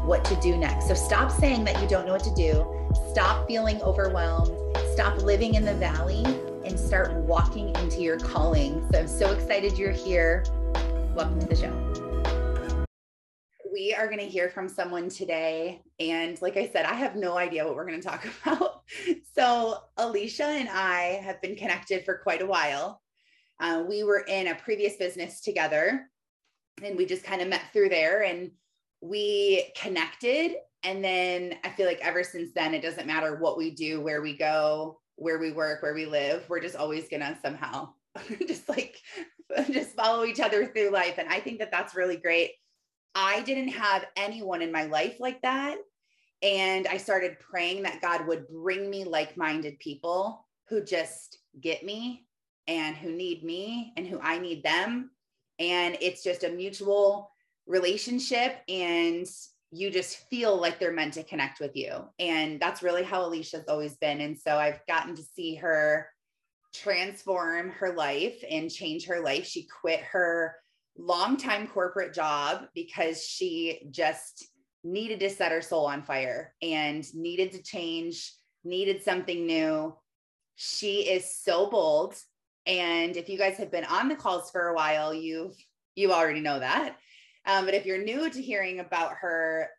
what to do next. So stop saying that you don't know what to do. Stop feeling overwhelmed stop living in the valley and start walking into your calling. So I'm so excited you're here. Welcome to the show. We are going to hear from someone today. And like I said, I have no idea what we're going to talk about. So, Alicia and I have been connected for quite a while. Uh, we were in a previous business together and we just kind of met through there and we connected and then I feel like ever since then, it doesn't matter what we do, where we go, where we work, where we live, we're just always going to somehow just like just follow each other through life. And I think that that's really great. I didn't have anyone in my life like that. And I started praying that God would bring me like minded people who just get me and who need me and who I need them. And it's just a mutual relationship. And you just feel like they're meant to connect with you. And that's really how Alicia's always been. And so I've gotten to see her transform her life and change her life. She quit her longtime corporate job because she just needed to set her soul on fire and needed to change, needed something new. She is so bold. And if you guys have been on the calls for a while, you've you already know that. Um, but if you're new to hearing about her,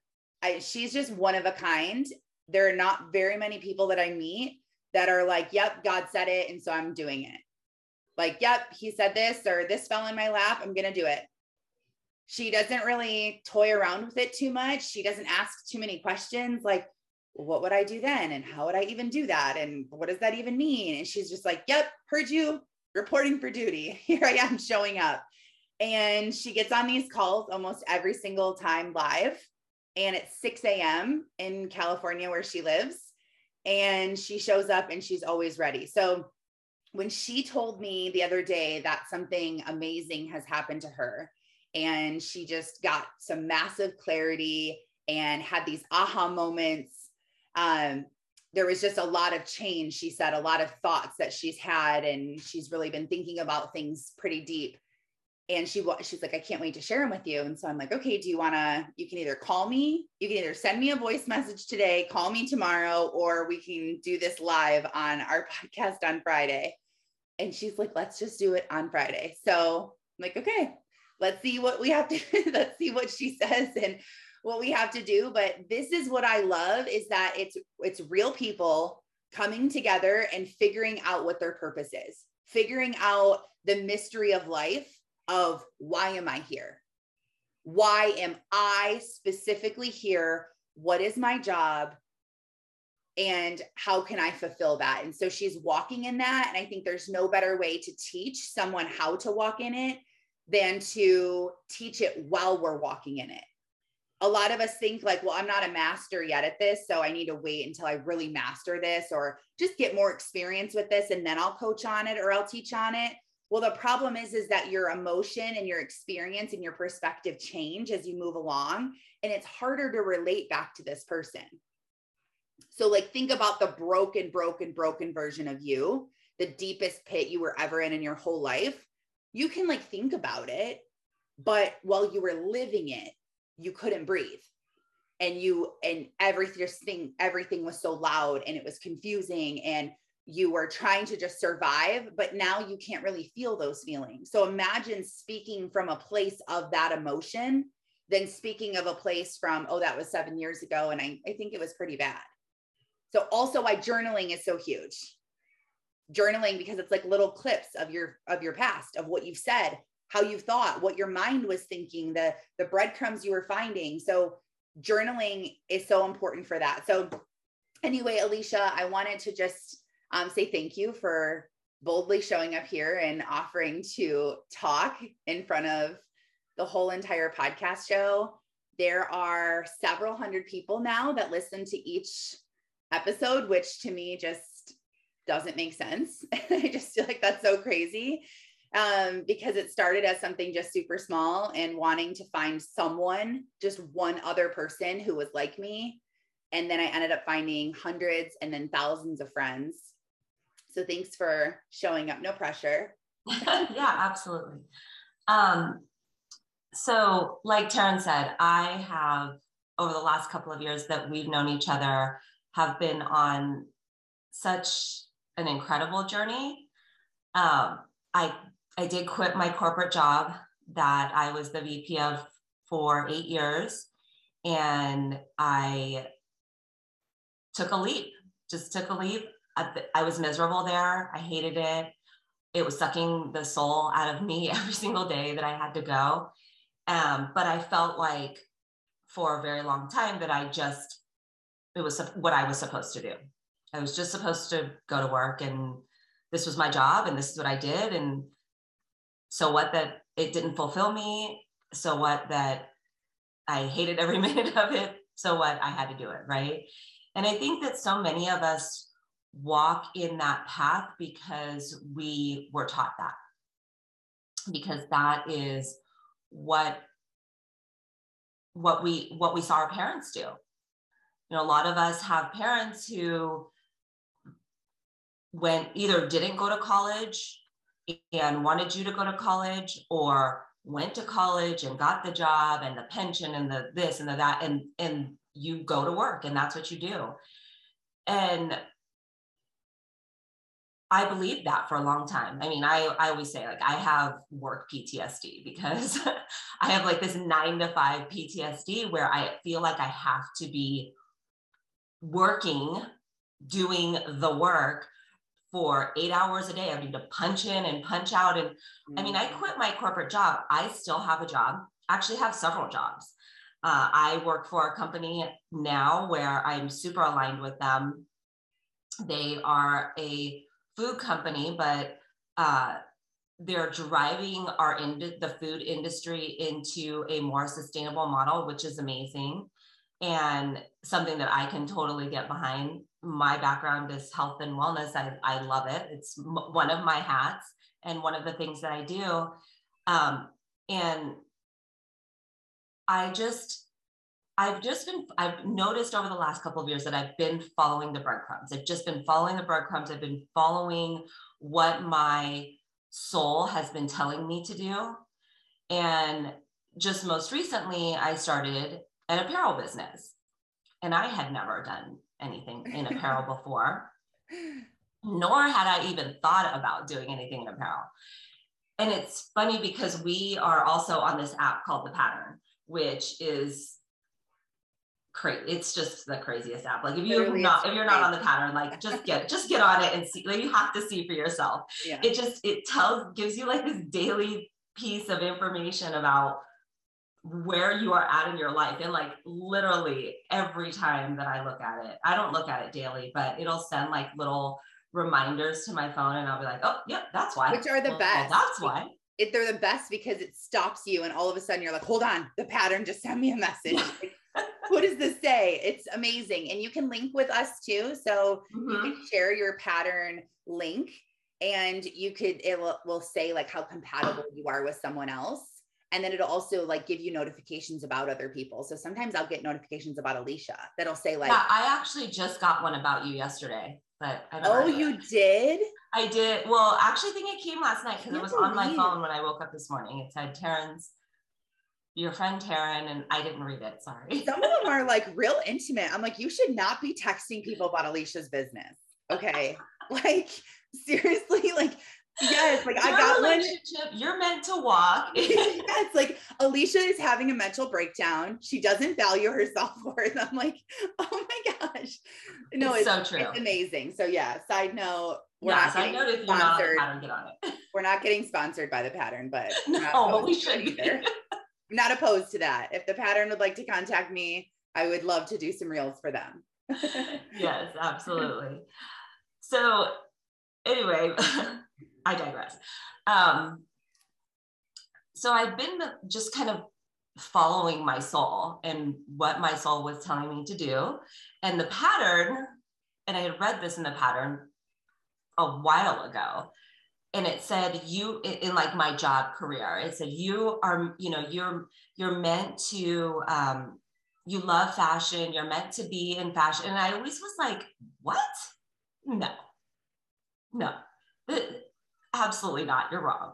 I, she's just one of a kind. There are not very many people that I meet that are like, yep, God said it. And so I'm doing it. Like, yep, he said this or this fell in my lap. I'm going to do it. She doesn't really toy around with it too much. She doesn't ask too many questions like, what would I do then? And how would I even do that? And what does that even mean? And she's just like, yep, heard you reporting for duty. Here I am showing up. And she gets on these calls almost every single time live. And it's 6 a.m. in California where she lives. And she shows up and she's always ready. So when she told me the other day that something amazing has happened to her, and she just got some massive clarity and had these aha moments. Um, there was just a lot of change, she said, a lot of thoughts that she's had, and she's really been thinking about things pretty deep and she she's like i can't wait to share them with you. And so i'm like okay do you want to you can either call me you can either send me a voice message today call me tomorrow or we can do this live on our podcast on friday. And she's like let's just do it on friday. So i'm like okay let's see what we have to let's see what she says and what we have to do. But this is what i love is that it's it's real people coming together and figuring out what their purpose is figuring out the mystery of life of why am I here? Why am I specifically here? What is my job? And how can I fulfill that? And so she's walking in that. And I think there's no better way to teach someone how to walk in it than to teach it while we're walking in it. A lot of us think, like, well, I'm not a master yet at this. So I need to wait until I really master this or just get more experience with this. And then I'll coach on it or I'll teach on it. Well, the problem is, is that your emotion and your experience and your perspective change as you move along, and it's harder to relate back to this person. So, like, think about the broken, broken, broken version of you, the deepest pit you were ever in in your whole life. You can like think about it, but while you were living it, you couldn't breathe and you and everything everything was so loud and it was confusing and you were trying to just survive, but now you can't really feel those feelings. So imagine speaking from a place of that emotion, then speaking of a place from, oh, that was seven years ago. And I, I think it was pretty bad. So also why journaling is so huge. Journaling because it's like little clips of your of your past, of what you've said, how you thought, what your mind was thinking, the the breadcrumbs you were finding. So journaling is so important for that. So anyway, Alicia, I wanted to just um, say thank you for boldly showing up here and offering to talk in front of the whole entire podcast show. There are several hundred people now that listen to each episode, which to me just doesn't make sense. I just feel like that's so crazy um, because it started as something just super small and wanting to find someone, just one other person who was like me. And then I ended up finding hundreds and then thousands of friends. So thanks for showing up. No pressure. yeah, absolutely. Um, so, like Taryn said, I have over the last couple of years that we've known each other have been on such an incredible journey. Um, I I did quit my corporate job that I was the VP of for eight years, and I took a leap. Just took a leap. I was miserable there. I hated it. It was sucking the soul out of me every single day that I had to go. Um, but I felt like for a very long time that I just, it was what I was supposed to do. I was just supposed to go to work and this was my job and this is what I did. And so what that it didn't fulfill me. So what that I hated every minute of it. So what I had to do it. Right. And I think that so many of us walk in that path because we were taught that. Because that is what what we what we saw our parents do. You know, a lot of us have parents who went either didn't go to college and wanted you to go to college or went to college and got the job and the pension and the this and the that and and you go to work and that's what you do and I believed that for a long time. I mean, I, I always say like I have work PTSD because I have like this nine to five PTSD where I feel like I have to be working, doing the work for eight hours a day. I need to punch in and punch out. And mm-hmm. I mean, I mm-hmm. quit my corporate job. I still have a job, actually have several jobs. Uh, I work for a company now where I'm super aligned with them. They are a food company, but uh, they're driving our in the food industry into a more sustainable model, which is amazing and something that I can totally get behind. My background is health and wellness. I, I love it. It's m- one of my hats and one of the things that I do. Um, and I just I've just been, I've noticed over the last couple of years that I've been following the breadcrumbs. I've just been following the breadcrumbs. I've been following what my soul has been telling me to do. And just most recently, I started an apparel business. And I had never done anything in apparel before, nor had I even thought about doing anything in apparel. And it's funny because we are also on this app called The Pattern, which is crazy. It's just the craziest app. Like if you're not if you're not on the pattern, like just get just get on it and see. Like you have to see for yourself. Yeah. It just it tells gives you like this daily piece of information about where you are at in your life and like literally every time that i look at it i don't look at it daily but it'll send like little reminders to my phone and i'll be like oh yep that's why which are the well, best well, that's why it, they're the best because it stops you and all of a sudden you're like hold on the pattern just sent me a message what does this say? It's amazing. And you can link with us too. So mm-hmm. you can share your pattern link and you could, it will, will say like how compatible you are with someone else. And then it'll also like give you notifications about other people. So sometimes I'll get notifications about Alicia that'll say like, yeah, I actually just got one about you yesterday, but oh, you it. did? I did. Well, actually, I think it came last night because it was on my phone when I woke up this morning. It said Taryn's your friend Taryn, and I didn't read it. Sorry. Some of them are like real intimate. I'm like, you should not be texting people about Alicia's business. Okay. like, seriously, like, yes, like Your I got one. You're meant to walk. yes, like Alicia is having a mental breakdown. She doesn't value her self worth. I'm like, oh my gosh. No, it's, it's so true. It's amazing. So yeah, side note. We're yeah, not if sponsored. not pattern, get on it. we're not getting sponsored by the pattern, but no, but we should either not opposed to that. If the pattern would like to contact me, I would love to do some reels for them. yes, absolutely. So, anyway, I digress. Um, so, I've been just kind of following my soul and what my soul was telling me to do. And the pattern, and I had read this in the pattern a while ago and it said you in like my job career it said you are you know you're you're meant to um, you love fashion you're meant to be in fashion and i always was like what? No. No. Absolutely not. You're wrong.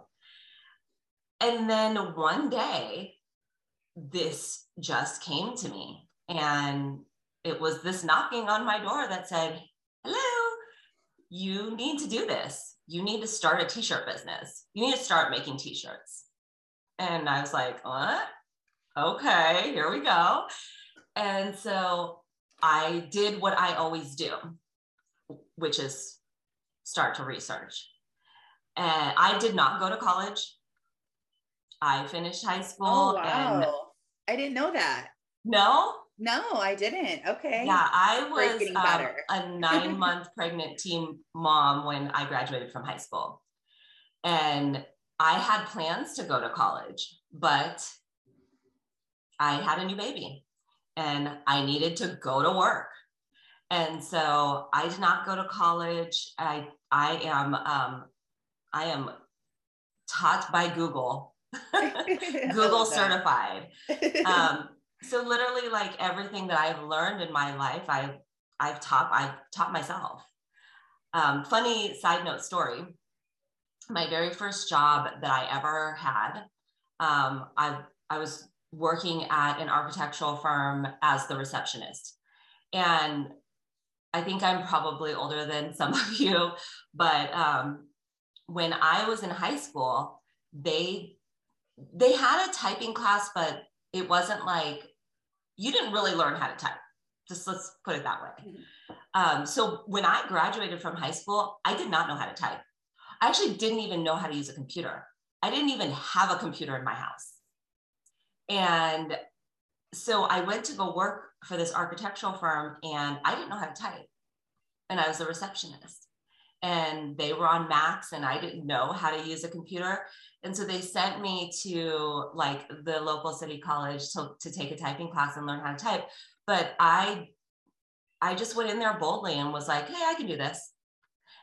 And then one day this just came to me and it was this knocking on my door that said hello you need to do this you need to start a t-shirt business. You need to start making t-shirts. And i was like what okay here we go. And so i did what i always do which is start to research. And i did not go to college. I finished high oh, school oh, wow. and i didn't know that. No no, I didn't. Okay. Yeah, I was um, a nine month pregnant teen mom when I graduated from high school. And I had plans to go to college, but I had a new baby and I needed to go to work. And so I did not go to college. I I am um, I am taught by Google, Google certified. Um, so literally like everything that I've learned in my life, I've I've taught I've taught myself. Um, funny side note story. My very first job that I ever had, um, I I was working at an architectural firm as the receptionist, and I think I'm probably older than some of you, but um, when I was in high school, they they had a typing class, but it wasn't like you didn't really learn how to type. Just let's put it that way. Mm-hmm. Um, so when I graduated from high school, I did not know how to type. I actually didn't even know how to use a computer. I didn't even have a computer in my house. And so I went to go work for this architectural firm and I didn't know how to type. And I was a receptionist. And they were on Macs and I didn't know how to use a computer. And so they sent me to like the local city college to, to take a typing class and learn how to type. But I I just went in there boldly and was like, hey, I can do this.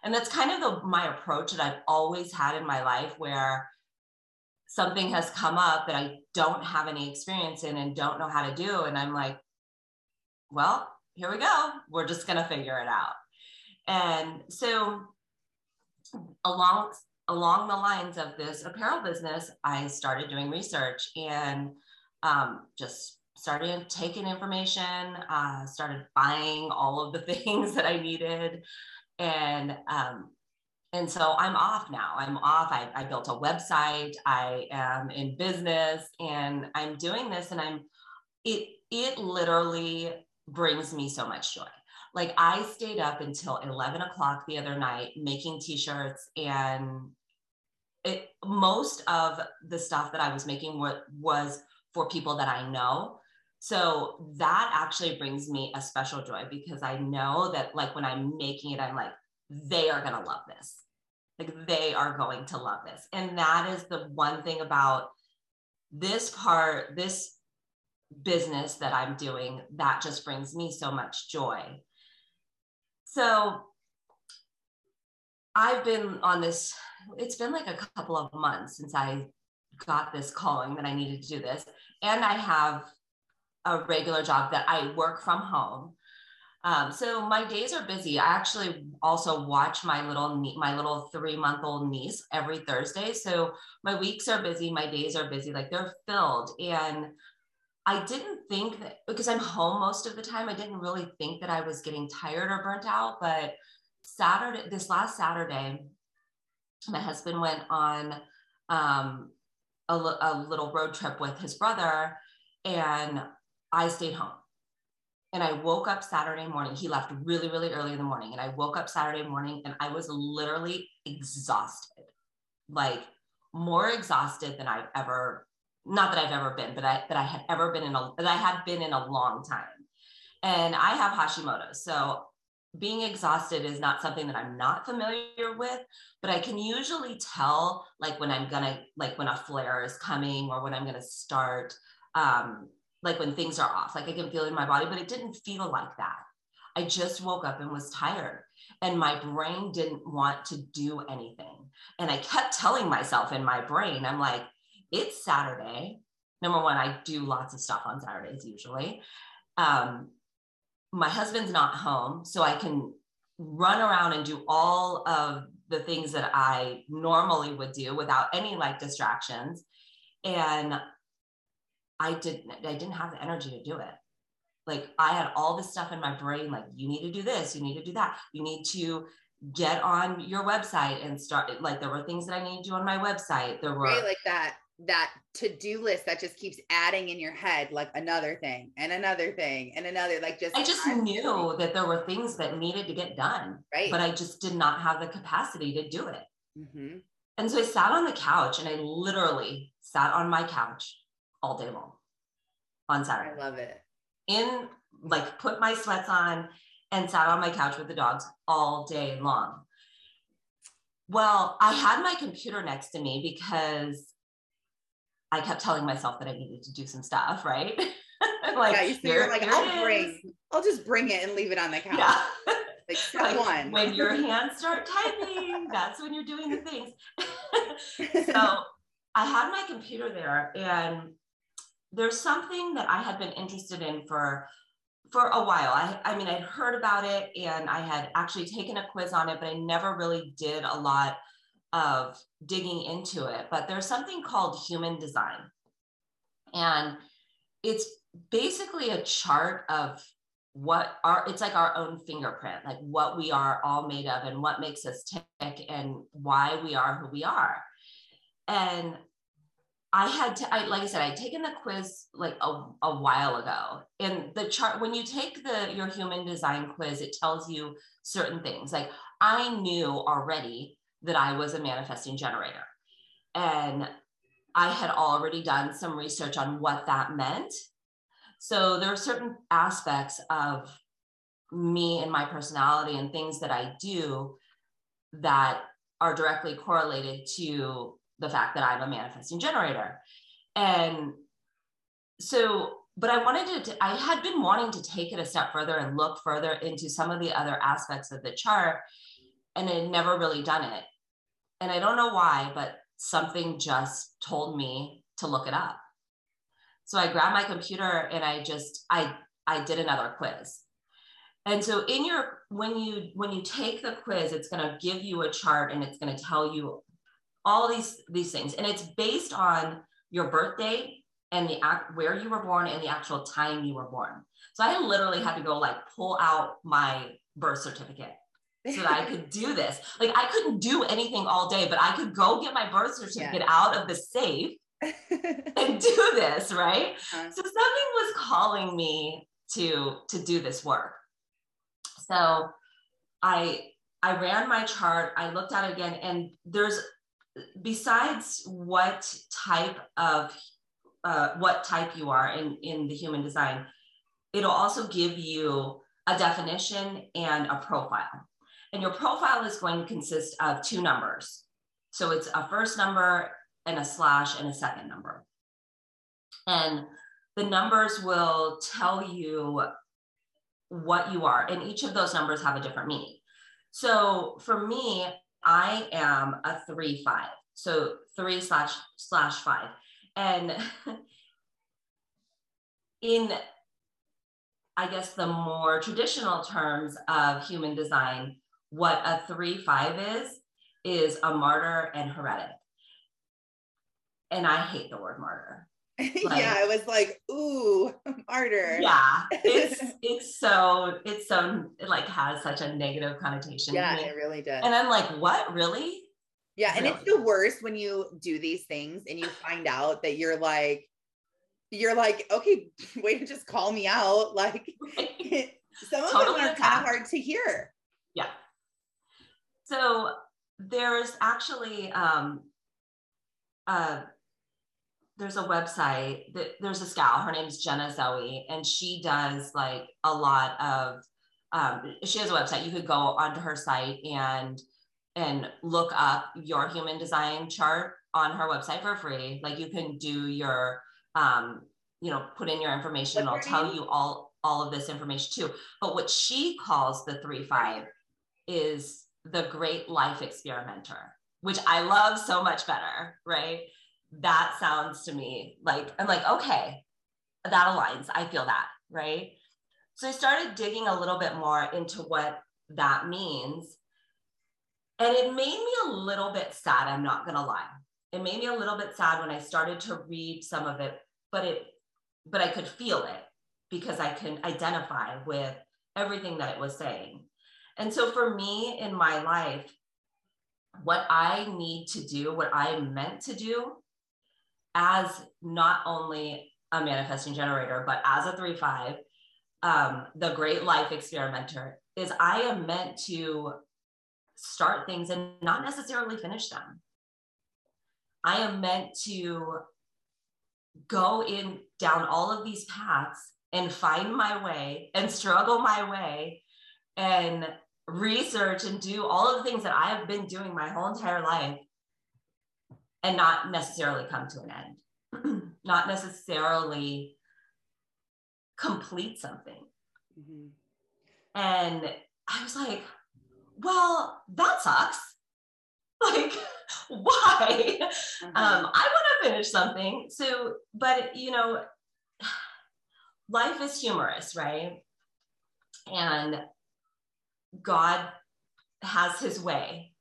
And that's kind of the, my approach that I've always had in my life where something has come up that I don't have any experience in and don't know how to do. And I'm like, well, here we go. We're just going to figure it out. And so along along the lines of this apparel business, I started doing research and um, just started taking information, uh, started buying all of the things that I needed. And um, and so I'm off now. I'm off. I, I built a website. I am in business and I'm doing this and I'm it it literally brings me so much joy. Like I stayed up until 11 o'clock the other night making t-shirts and it, most of the stuff that I was making was for people that I know. So that actually brings me a special joy because I know that like when I'm making it, I'm like, they are going to love this. Like they are going to love this. And that is the one thing about this part, this business that I'm doing that just brings me so much joy. So I've been on this, it's been like a couple of months since I got this calling that I needed to do this. And I have a regular job that I work from home. Um, so my days are busy. I actually also watch my little my little three month old niece every Thursday. So my weeks are busy, my days are busy, like they're filled. And I didn't think that because I'm home most of the time, I didn't really think that I was getting tired or burnt out. But Saturday, this last Saturday, my husband went on um, a, a little road trip with his brother, and I stayed home. And I woke up Saturday morning. He left really, really early in the morning. And I woke up Saturday morning and I was literally exhausted, like more exhausted than I've ever, not that I've ever been, but I, that I had ever been in a, that I had been in a long time. And I have Hashimoto's. So being exhausted is not something that I'm not familiar with, but I can usually tell like when I'm gonna like when a flare is coming or when I'm gonna start um like when things are off. Like I can feel it in my body, but it didn't feel like that. I just woke up and was tired. and my brain didn't want to do anything. And I kept telling myself in my brain, I'm like, it's Saturday. Number one, I do lots of stuff on Saturdays usually. Um, my husband's not home, so I can run around and do all of the things that I normally would do without any like distractions. And I didn't, I didn't have the energy to do it. Like I had all this stuff in my brain, like you need to do this, you need to do that, you need to get on your website and start like there were things that I need to do on my website. There were right, like that that to-do list that just keeps adding in your head like another thing and another thing and another like just I just knew that there were things that needed to get done. Right. But I just did not have the capacity to do it. Mm-hmm. And so I sat on the couch and I literally sat on my couch all day long on Saturday. I love it. In like put my sweats on and sat on my couch with the dogs all day long. Well, I had my computer next to me because I kept telling myself that I needed to do some stuff, right? like, yeah, you are like, I'll bring, I'll just bring it and leave it on the couch. Yeah. Like step like, one. When your hands start typing, that's when you're doing the things. so I had my computer there and there's something that I had been interested in for for a while. I, I mean, I'd heard about it and I had actually taken a quiz on it, but I never really did a lot of digging into it, but there's something called human design. And it's basically a chart of what our it's like our own fingerprint like what we are all made of and what makes us tick and why we are who we are. And i had to I, like i said i'd taken the quiz like a, a while ago. And the chart when you take the your human design quiz it tells you certain things. Like i knew already that I was a manifesting generator. And I had already done some research on what that meant. So there are certain aspects of me and my personality and things that I do that are directly correlated to the fact that I'm a manifesting generator. And so, but I wanted to, I had been wanting to take it a step further and look further into some of the other aspects of the chart and I had never really done it and I don't know why, but something just told me to look it up. So I grabbed my computer and I just I I did another quiz. And so in your when you when you take the quiz, it's going to give you a chart and it's going to tell you all these these things and it's based on your birth date and the where you were born and the actual time you were born. So I literally had to go like pull out my birth certificate so that I could do this. Like I couldn't do anything all day, but I could go get my birth certificate yeah. out of the safe and do this, right? Uh-huh. So something was calling me to to do this work. So I I ran my chart, I looked at it again, and there's besides what type of uh, what type you are in in the human design, it'll also give you a definition and a profile. And your profile is going to consist of two numbers. So it's a first number and a slash and a second number. And the numbers will tell you what you are. And each of those numbers have a different meaning. So for me, I am a three five. So three slash slash five. And in I guess the more traditional terms of human design, what a three five is is a martyr and heretic. And i hate the word martyr. Like, yeah i was like ooh martyr. Yeah it's it's so it's so it like has such a negative connotation yeah it really does. And i'm like what? Really? Yeah and it's the worst when you do these things and you find out that you're like you're like okay way to just call me out. Like some of totally them are kind of hard to hear. Yeah so there's actually um, uh, there's a website that there's a gal, her name's Jenna Zoe, and she does like a lot of um, she has a website. You could go onto her site and and look up your human design chart on her website for free. Like you can do your um, you know, put in your information and I'll tell you all all of this information too. But what she calls the three five is the great life experimenter, which I love so much better, right? That sounds to me like, I'm like, okay, that aligns. I feel that, right? So I started digging a little bit more into what that means. And it made me a little bit sad, I'm not going to lie. It made me a little bit sad when I started to read some of it, but it but I could feel it because I can identify with everything that it was saying. And so for me in my life, what I need to do, what I'm meant to do as not only a manifesting generator, but as a 3 5, um, the great life experimenter, is I am meant to start things and not necessarily finish them. I am meant to go in down all of these paths and find my way and struggle my way and research and do all of the things that I have been doing my whole entire life and not necessarily come to an end, not necessarily complete something. Mm-hmm. And I was like, well, that sucks. Like, why? Mm-hmm. Um, I want to finish something. So, but you know, life is humorous, right? And God has his way.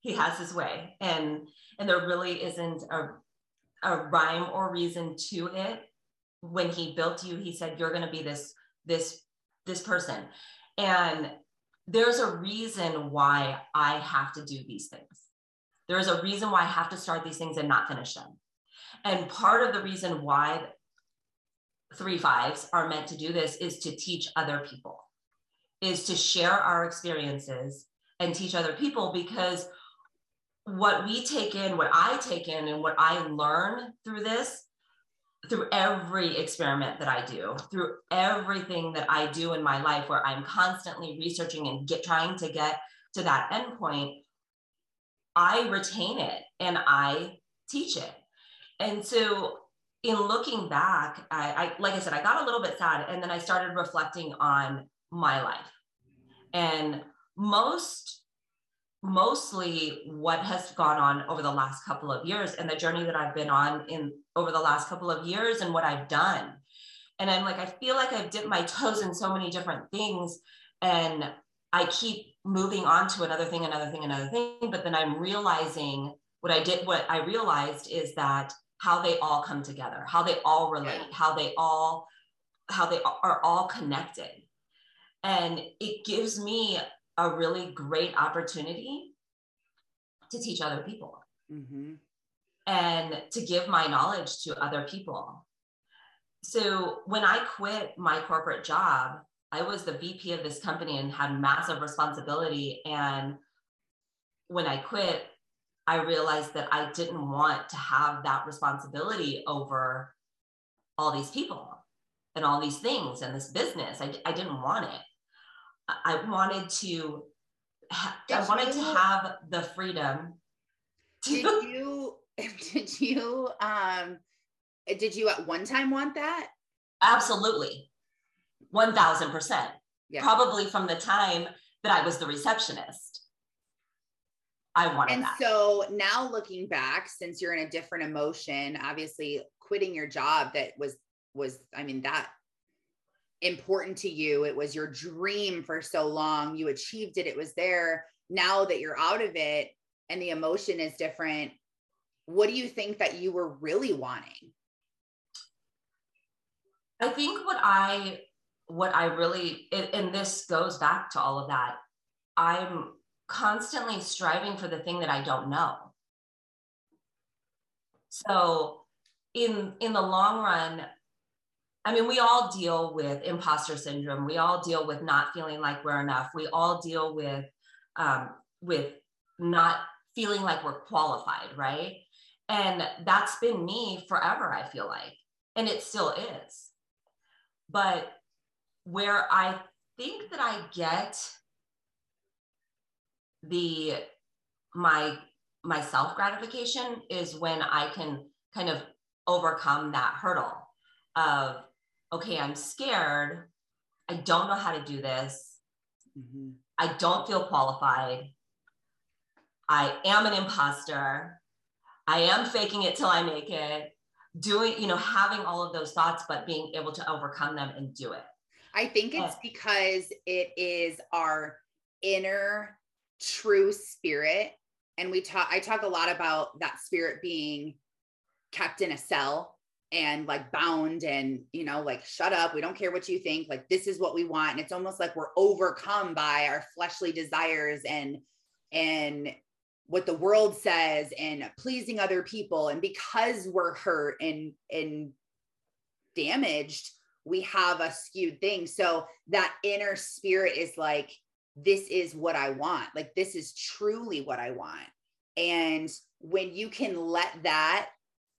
He has his way. And and there really isn't a, a rhyme or reason to it. When he built you, he said, You're gonna be this, this, this person. And there's a reason why I have to do these things. There's a reason why I have to start these things and not finish them. And part of the reason why three fives are meant to do this is to teach other people, is to share our experiences and teach other people because what we take in, what I take in, and what I learn through this, through every experiment that I do, through everything that I do in my life, where I'm constantly researching and get trying to get to that endpoint, I retain it and I teach it. And so in looking back, I, I, like I said, I got a little bit sad and then I started reflecting on my life. And most mostly what has gone on over the last couple of years and the journey that I've been on in over the last couple of years and what I've done. And I'm like, I feel like I've dipped my toes in so many different things and I keep moving on to another thing, another thing, another thing. But then I'm realizing what I did, what I realized is that how they all come together, how they all relate, how they all, how they are all connected. And it gives me a really great opportunity to teach other people mm-hmm. and to give my knowledge to other people. So when I quit my corporate job, I was the VP of this company and had massive responsibility. And when I quit, I realized that I didn't want to have that responsibility over all these people and all these things and this business. I, I didn't want it. I wanted to, ha- I wanted you, to have the freedom. To- did you, did you, um, did you at one time want that? Absolutely. 1000%. Yeah. Probably from the time that I was the receptionist. I wanted that. and that. so now looking back, since you're in a different emotion, obviously quitting your job that was was I mean that important to you. It was your dream for so long. You achieved it. It was there. Now that you're out of it and the emotion is different, what do you think that you were really wanting? I think what I what I really and this goes back to all of that. I'm constantly striving for the thing that I don't know. So in in the long run, I mean, we all deal with imposter syndrome. We all deal with not feeling like we're enough. We all deal with um, with not feeling like we're qualified, right? And that's been me forever. I feel like, and it still is. But where I think that I get the my my self gratification is when I can kind of overcome that hurdle of okay, I'm scared. I don't know how to do this. Mm-hmm. I don't feel qualified. I am an imposter. I am faking it till I make it. Doing, you know, having all of those thoughts, but being able to overcome them and do it. I think it's because it is our inner true spirit. And we talk, I talk a lot about that spirit being kept in a cell and like bound and you know like shut up we don't care what you think like this is what we want and it's almost like we're overcome by our fleshly desires and and what the world says and pleasing other people and because we're hurt and and damaged we have a skewed thing. So that inner spirit is like this is what i want like this is truly what i want. And when you can let that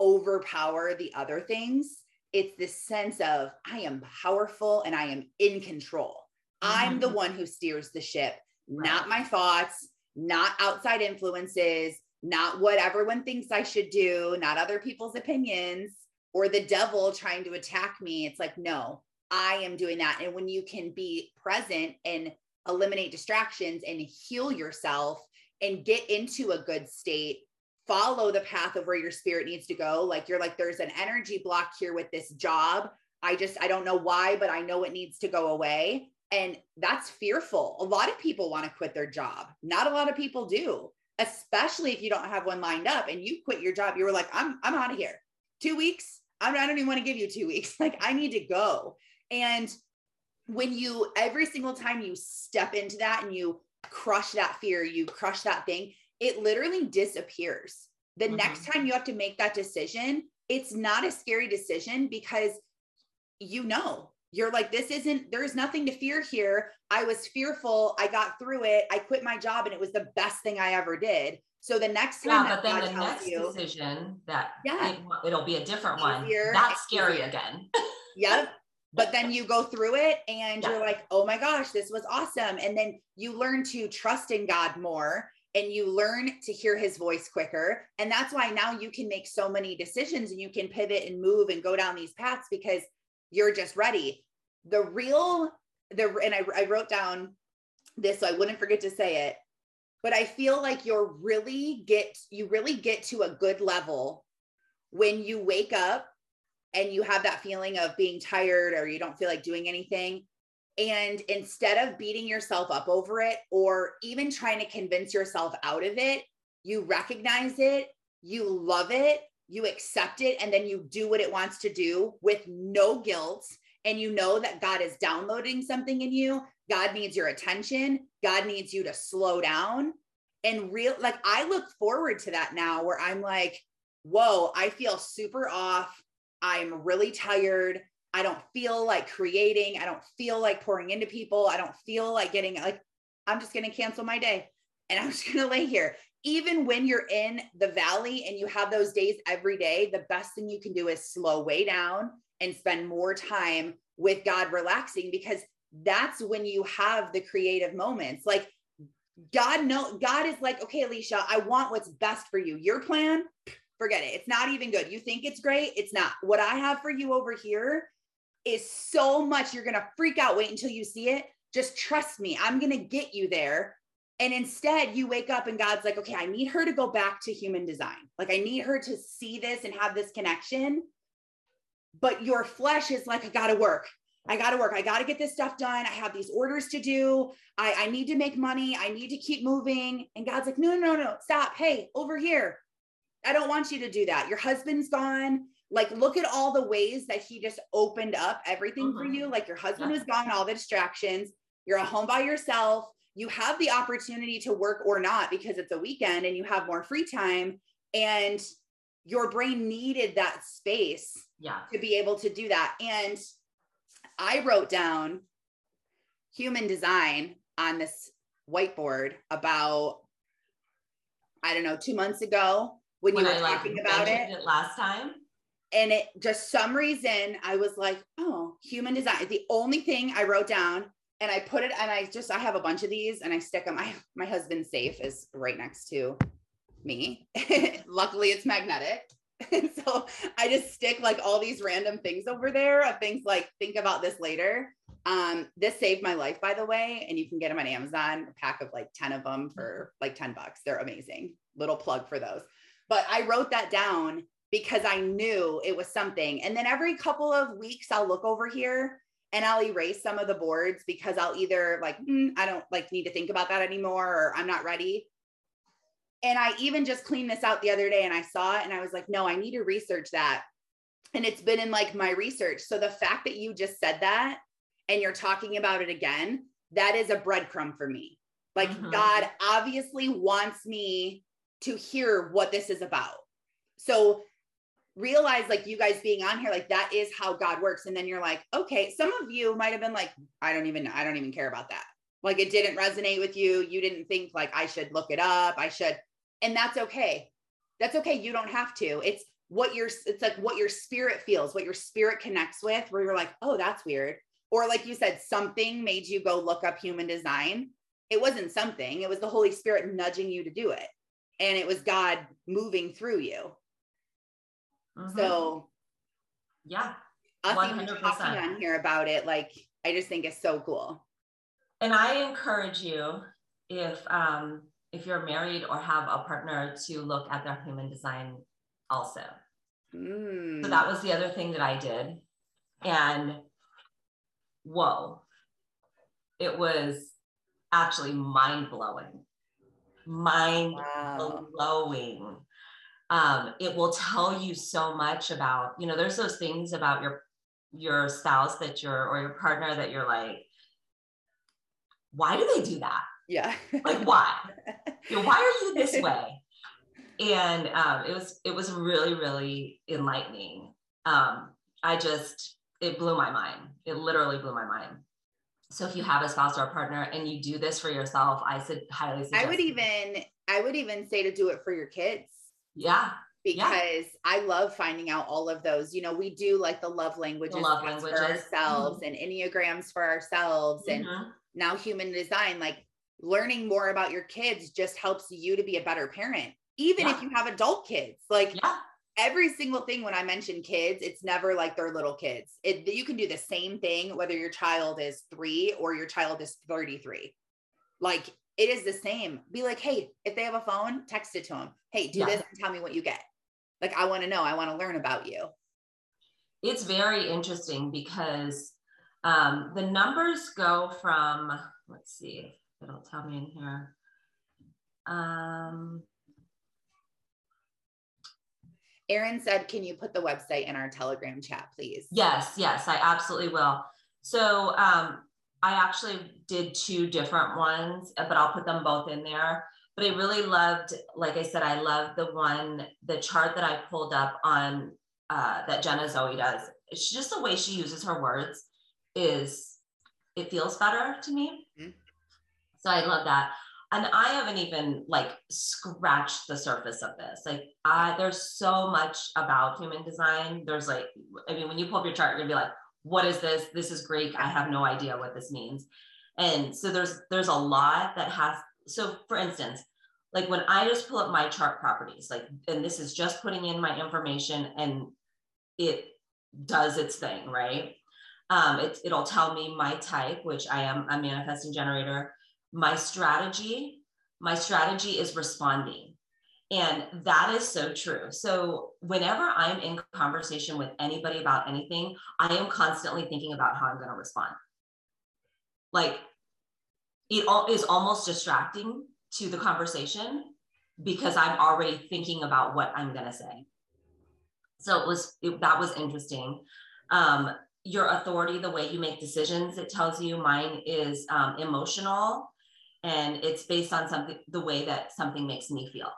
overpower the other things. It's this sense of I am powerful and I am in control. Mm-hmm. I'm the mm-hmm. one who steers the ship, right. not my thoughts, not outside influences, not what everyone thinks I should do, not other people's opinions or the devil trying to attack me. It's like, no, I am doing that. And when you can be present and eliminate distractions and heal yourself and get into a good state, follow the path of where your spirit needs to go. Like you're like, there's an energy block here with this job. I just, I don't know why, but I know it needs to go away. And that's fearful. A lot of people want to quit their job. Not a lot of people do, especially if you don't have one lined up and you quit your job. You were like, I'm, I'm out of here. Two weeks. I'm, I don't even want to give you two weeks. Like I need to go. And when you, every single time you step into that and you crush that fear, you crush that thing, it literally disappears. The mm-hmm. next time you have to make that decision, it's not a scary decision because you know, you're like, this isn't, there's nothing to fear here. I was fearful. I got through it. I quit my job and it was the best thing I ever did. So the next time, yeah, but then God the next you, decision that yeah, it, will be a different one. That's scary easier. again. yep. But then you go through it and yeah. you're like, oh my gosh, this was awesome. And then you learn to trust in God more and you learn to hear his voice quicker. And that's why now you can make so many decisions and you can pivot and move and go down these paths because you're just ready. The real, the, and I, I wrote down this so I wouldn't forget to say it, but I feel like you're really get, you really get to a good level when you wake up and you have that feeling of being tired or you don't feel like doing anything and instead of beating yourself up over it or even trying to convince yourself out of it, you recognize it, you love it, you accept it, and then you do what it wants to do with no guilt. And you know that God is downloading something in you. God needs your attention. God needs you to slow down. And real, like, I look forward to that now where I'm like, whoa, I feel super off. I'm really tired. I don't feel like creating. I don't feel like pouring into people. I don't feel like getting like, I'm just going to cancel my day and I'm just going to lay here. Even when you're in the valley and you have those days every day, the best thing you can do is slow way down and spend more time with God relaxing because that's when you have the creative moments. Like God know God is like, okay, Alicia, I want what's best for you. Your plan, forget it. It's not even good. You think it's great. It's not. What I have for you over here is so much you're going to freak out. Wait until you see it. Just trust me. I'm going to get you there. And instead, you wake up and God's like, okay, I need her to go back to human design. Like, I need her to see this and have this connection. But your flesh is like, I got to work. I got to work. I got to get this stuff done. I have these orders to do. I, I need to make money. I need to keep moving. And God's like, no, no, no, no, stop. Hey, over here. I don't want you to do that. Your husband's gone like look at all the ways that he just opened up everything mm-hmm. for you like your husband yeah. was gone all the distractions you're at home by yourself you have the opportunity to work or not because it's a weekend and you have more free time and your brain needed that space yeah. to be able to do that and i wrote down human design on this whiteboard about i don't know two months ago when, when you were I talking like about it. it last time and it just some reason I was like, oh, human design. The only thing I wrote down and I put it and I just I have a bunch of these and I stick them. My my husband's safe is right next to me. Luckily, it's magnetic. And so I just stick like all these random things over there of things like think about this later. Um, this saved my life, by the way, and you can get them on Amazon, a pack of like 10 of them for like 10 bucks. They're amazing. Little plug for those. But I wrote that down because I knew it was something. And then every couple of weeks, I'll look over here and I'll erase some of the boards because I'll either like, mm, I don't like need to think about that anymore or I'm not ready. And I even just cleaned this out the other day and I saw it and I was like, no, I need to research that. And it's been in like my research. So the fact that you just said that and you're talking about it again, that is a breadcrumb for me. Like mm-hmm. God obviously wants me to hear what this is about. So realize like you guys being on here like that is how god works. And then you're like okay some of you might have been like i don't even i don't even care about that. Like it didn't resonate with you. You didn't think like i should look it up. I should and that's okay. That's okay. You don't have to. It's what your it's like what your spirit feels what your spirit connects with where you're like oh that's weird. Or like you said something made you go look up human design. It wasn't something. It was the holy spirit nudging you to do it. And it was god moving through you Mm-hmm. So, yeah, us 100%. talking on here about it, like I just think it's so cool. And I encourage you if um, if you're married or have a partner to look at their human design also. Mm. So that was the other thing that I did, and whoa, it was actually mind blowing, mind blowing. Wow um, it will tell you so much about you know there's those things about your your spouse that you're or your partner that you're like why do they do that? Yeah. Like why? You know, why are you this way? And um, it was it was really really enlightening. Um, i just it blew my mind. It literally blew my mind. So if you have a spouse or a partner and you do this for yourself i said highly suggest i would even i would even say to do it for your kids yeah. Because yeah. I love finding out all of those. You know, we do like the love languages, the love languages. for ourselves mm-hmm. and Enneagrams for ourselves mm-hmm. and now human design. Like learning more about your kids just helps you to be a better parent, even yeah. if you have adult kids. Like yeah. every single thing when I mention kids, it's never like they're little kids. It, you can do the same thing whether your child is three or your child is 33. Like it is the same. Be like, hey, if they have a phone, text it to them. Hey, do yeah. this and tell me what you get. Like, I want to know. I want to learn about you. It's very interesting because um, the numbers go from, let's see if it'll tell me in here. Um, Erin said, can you put the website in our Telegram chat, please? Yes, yes, I absolutely will. So um, I actually did two different ones, but I'll put them both in there. But I really loved, like I said, I love the one, the chart that I pulled up on uh, that Jenna Zoe does. It's just the way she uses her words is it feels better to me. Mm-hmm. So I love that. And I haven't even like scratched the surface of this. Like I there's so much about human design. There's like, I mean, when you pull up your chart, you're gonna be like, what is this? This is Greek. I have no idea what this means. And so there's there's a lot that has so for instance, like when I just pull up my chart properties, like and this is just putting in my information and it does its thing, right? Um, it, it'll tell me my type, which I am a manifesting generator, my strategy. My strategy is responding. And that is so true. So, whenever I'm in conversation with anybody about anything, I am constantly thinking about how I'm going to respond. Like, it is almost distracting to the conversation because I'm already thinking about what I'm going to say. So, it was it, that was interesting. Um, your authority, the way you make decisions, it tells you mine is um, emotional and it's based on something, the way that something makes me feel.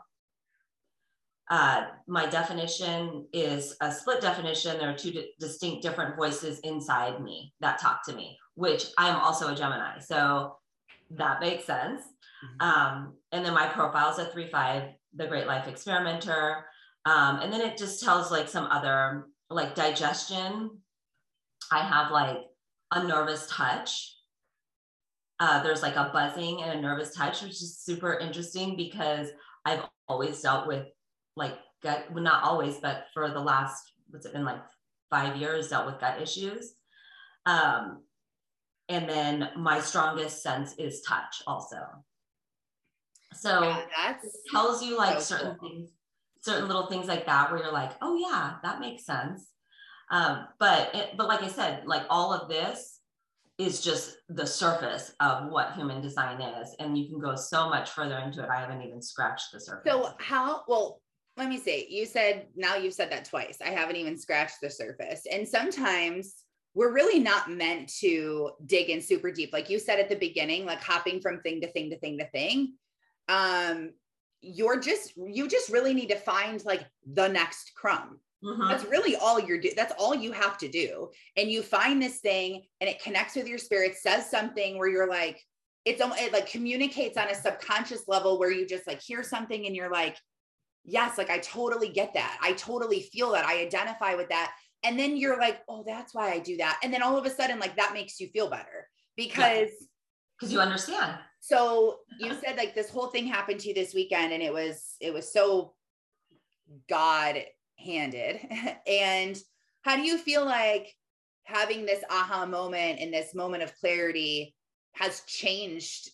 Uh, my definition is a split definition. There are two d- distinct different voices inside me that talk to me, which I am also a Gemini. So that makes sense. Mm-hmm. Um, and then my profile is a three five, the Great Life Experimenter. Um, and then it just tells like some other like digestion. I have like a nervous touch. Uh, there's like a buzzing and a nervous touch, which is super interesting because I've always dealt with like gut, well, not always, but for the last, what's it been like five years, dealt with gut issues. Um, And then my strongest sense is touch also. So Yeah, that's it tells you like so certain cool. things, certain little things like that where you're like, oh yeah, that makes sense. Um, but it, but like I said, like all of this is just the surface of what human design is, and you can go so much further into it. I haven't even scratched the surface. So how well let me see. You said now you've said that twice. I haven't even scratched the surface. And sometimes we're really not meant to dig in super deep. Like you said at the beginning, like hopping from thing to thing to thing to thing. Um you're just you just really need to find like the next crumb. Mhm. That's really all you're do. That's all you have to do. And you find this thing and it connects with your spirit, says something where you're like, it's it like communicates on a subconscious level where you just like hear something and you're like, yes, like I totally get that. I totally feel that. I identify with that. And then you're like, oh, that's why I do that. And then all of a sudden, like that makes you feel better because because you understand. so you said like this whole thing happened to you this weekend and it was it was so god handed and how do you feel like having this aha moment and this moment of clarity has changed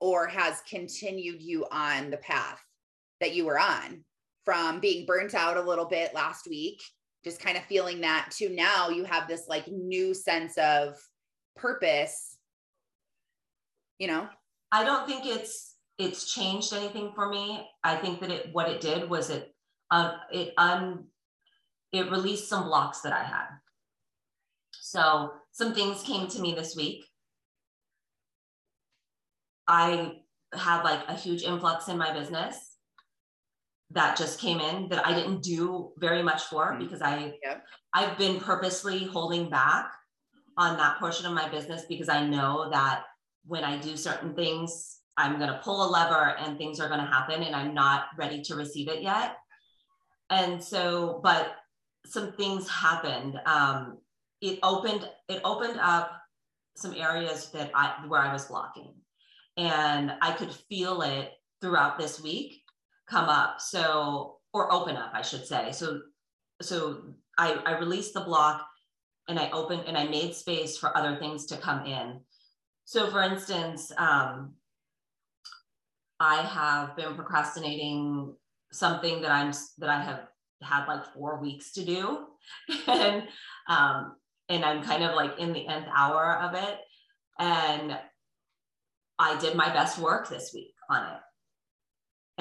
or has continued you on the path that you were on from being burnt out a little bit last week just kind of feeling that to now you have this like new sense of purpose you know I don't think it's it's changed anything for me. I think that it what it did was it um it un it released some blocks that I had. So some things came to me this week. I had like a huge influx in my business that just came in that I didn't do very much for Mhm. because I Yep. I've been purposely holding back on that portion of my business because I know that when I do certain things, I'm going to pull a lever and things are going to happen and I'm not ready to receive it yet. And so, but some things happened. Um, it opened, it opened up some areas that I, where I was blocking and I could feel it throughout this week come up. So, or open up, I should say. So, so I, I released the block and I opened and I made space for other things to come in. So, for instance, um, I have been procrastinating something that I'm that I have had like four weeks to do, and um, and I'm kind of like in the nth hour of it, and I did my best work this week on it.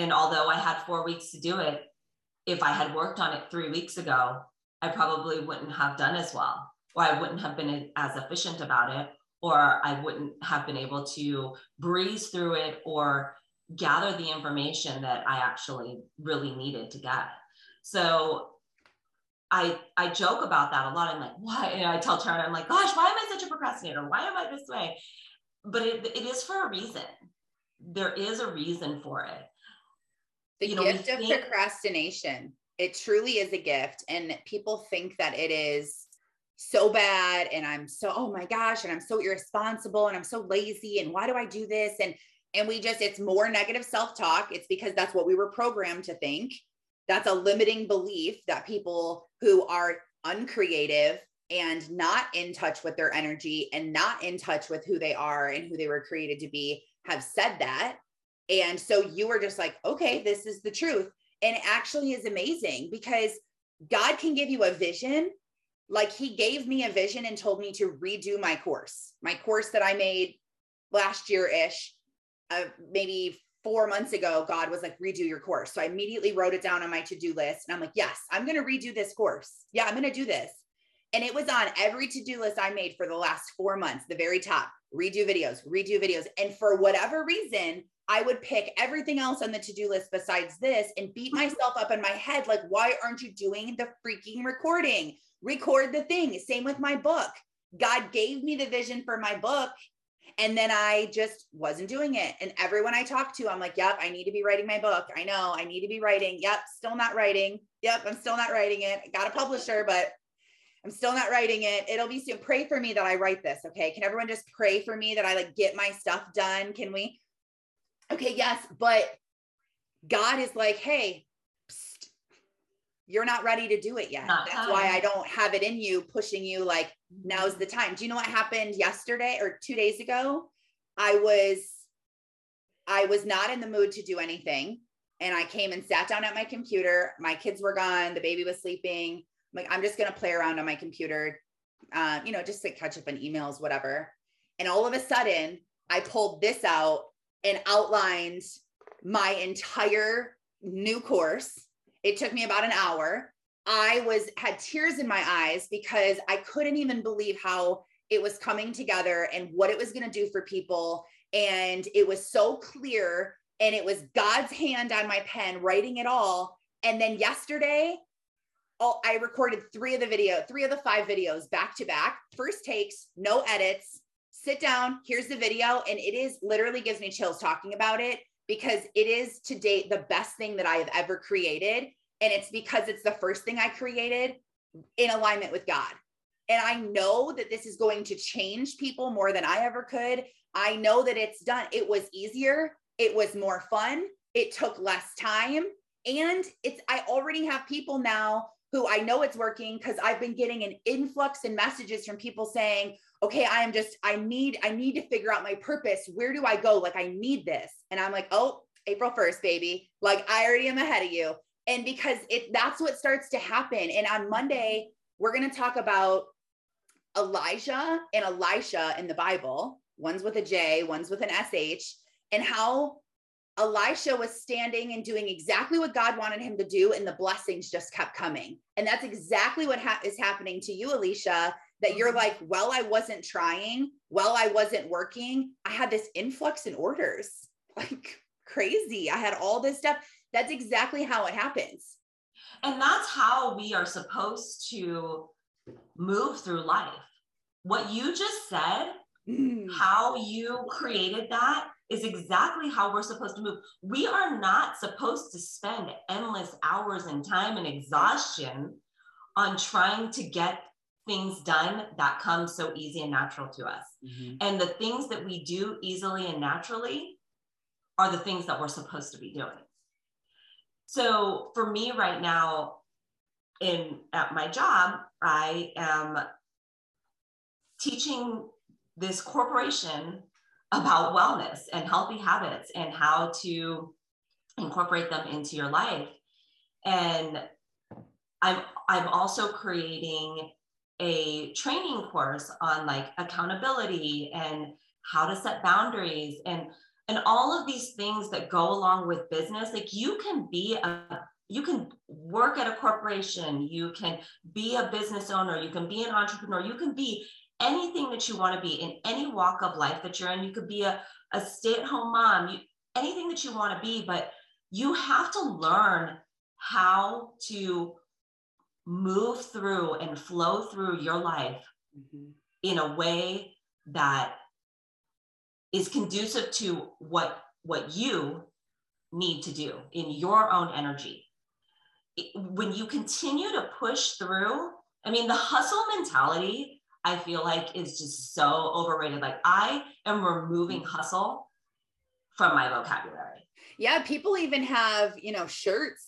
And although I had four weeks to do it, if I had worked on it three weeks ago, I probably wouldn't have done as well, or I wouldn't have been as efficient about it, or I wouldn't have been able to breeze through it or gather the information that I actually really needed to get. So I I joke about that a lot. I'm like, why? And I tell Taryn, I'm like, gosh, why am I such a procrastinator? Why am I this way? But it, it is for a reason. There is a reason for it. The You know, gift of think- procrastination. It truly is a gift and people think that it is so bad and i'm so oh my gosh and i'm so irresponsible and i'm so lazy and why do i do this? And and we just it's more negative self-talk. It's because that's what we were programmed to think. That's a limiting belief that people who are uncreative and not in touch with their energy and not in touch with who they are and who they were created to be have said that and so you were just like, okay, this is the truth. And it actually is amazing because God can give you a vision. Like he gave me a vision and told me to redo my course, my course that I made last year ish, uh, maybe four months ago. God was like, redo your course. So I immediately wrote it down on my to do list. And I'm like, yes, I'm going to redo this course. Yeah, I'm going to do this. And it was on every to do list I made for the last four months, the very top redo videos, redo videos. And for whatever reason, I would pick everything else on the to do list besides this and beat mm-hmm. myself up in my head like, why aren't you doing the freaking recording? Record the thing. Same with my book. God gave me the vision for my book. And then I just wasn't doing it. And everyone I talked to, I'm like, yep, I need to be writing my book. I know I need to be writing. Yep, still not writing. Yep, I'm still not writing it. I got a publisher, but I'm still not writing it. It'll be soon. Pray for me that I write this. Okay. Can everyone just pray for me that I like get my stuff done? Can we? Okay. Yes. But God is like, hey, psst, you're not ready to do it yet. Not That's time. why I don't have it in you, pushing you like, now's the time. Do you know what happened yesterday or two days ago? I was, I was not in the mood to do anything. And I came and sat down at my computer. My kids were gone. The baby was sleeping. I'm like, I'm just going to play around on my computer, uh, you know, just to catch up on emails, whatever. And all of a sudden, I pulled this out and outlined my entire new course. It took me about an hour. I was had tears in my eyes because I couldn't even believe how it was coming together and what it was going to do for people and it was so clear and it was God's hand on my pen writing it all and then yesterday I recorded 3 of the video, 3 of the 5 videos back to back, first takes, no edits. Sit down, here's the video and it is literally gives me chills talking about it because it is to date the best thing that I have ever created and it's because it's the first thing I created in alignment with God. And I know that this is going to change people more than I ever could. I know that it's done. It was easier, it was more fun, it took less time. And it's, I already have people now who I know it's working because I've been getting an influx in messages from people saying, okay, I am just, I need, I need to figure out my purpose. Where do I go? Like, I need this. And I'm like, oh, April 1st, baby. Like, I already am ahead of you and because it that's what starts to happen and on monday we're going to talk about elijah and elisha in the bible one's with a j one's with an sh and how elisha was standing and doing exactly what god wanted him to do and the blessings just kept coming and that's exactly what ha- is happening to you alicia that you're like well i wasn't trying well i wasn't working i had this influx in orders like crazy i had all this stuff that's exactly how it happens. And that's how we are supposed to move through life. What you just said, mm. how you created that is exactly how we're supposed to move. We are not supposed to spend endless hours and time and exhaustion on trying to get things done that come so easy and natural to us. Mm-hmm. And the things that we do easily and naturally are the things that we're supposed to be doing. So for me right now, in at my job, I am teaching this corporation about wellness and healthy habits and how to incorporate them into your life. And I'm I'm also creating a training course on like accountability and how to set boundaries and and all of these things that go along with business. Like you can be a you can work at a corporation you can be a business owner you can be an entrepreneur you can be anything that you want to be in any walk of life that you're in. You could be a, a stay-at-home mom you, anything that you want to be but you have to learn how to move through and flow through your life mm-hmm. in a way that is conducive to what what you need to do in your own energy. When you continue to push through i mean the hustle mentality i feel like is just so overrated. Like i am removing hustle from my vocabulary. Yeah people even have you know shirts.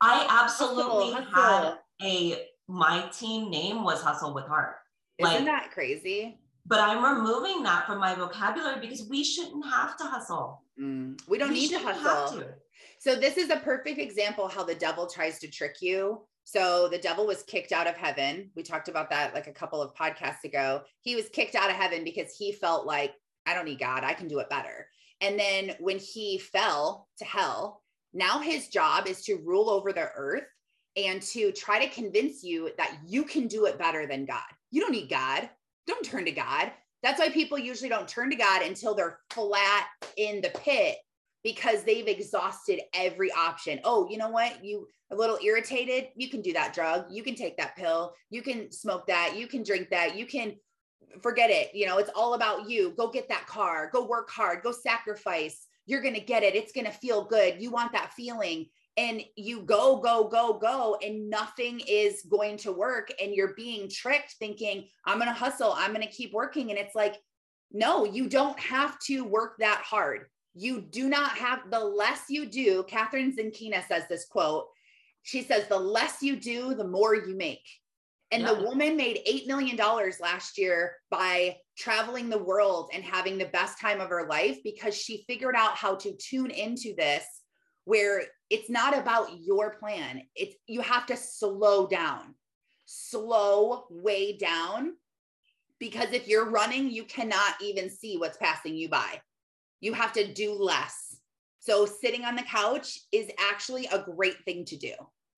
I absolutely hustle, hustle. had a my team name was hustle with heart isn't like, that crazy but I'm removing that from my vocabulary because we shouldn't have to hustle. Mm, we don't we need to hustle. To. So this is a perfect example how the devil tries to trick you. So the devil was kicked out of heaven. We talked about that like a couple of podcasts ago. He was kicked out of heaven because he felt like I don't need God. I can do it better. And then when he fell to hell, now his job is to rule over the earth and to try to convince you that you can do it better than God. You don't need God don't turn to God. That's why people usually don't turn to God until they're flat in the pit because they've exhausted every option. Oh, you know what? You a little irritated, you can do that drug, you can take that pill, you can smoke that, you can drink that, you can forget it. You know, it's all about you. Go get that car, go work hard, go sacrifice. You're going to get it. It's going to feel good. You want that feeling and you go go go go and nothing is going to work and you're being tricked thinking i'm going to hustle i'm going to keep working and it's like no you don't have to work that hard you do not have the less you do Kathrin Zenkina says this quote she says the less you do, the more you make. And the woman made $8 million last year by traveling the world and having the best time of her life because she figured out how to tune into this where it's not about your plan. It's you have to slow down, slow way down. Because if you're running, you cannot even see what's passing you by. You have to do less. So, sitting on the couch is actually a great thing to do.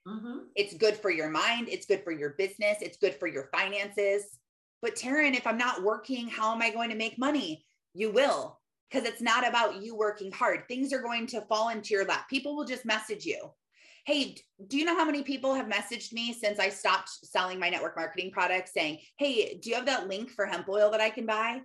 Mm-hmm. It's good for your mind. It's good for your business. It's good for your finances. But Taryn, if I'm not working, how am I going to make money? You will, because it's not about you working hard. Things are going to fall into your lap. People will just message you. Hey, do you know how many people have messaged me since I stopped selling my network marketing products saying, Hey, do you have that link for hemp oil that I can buy?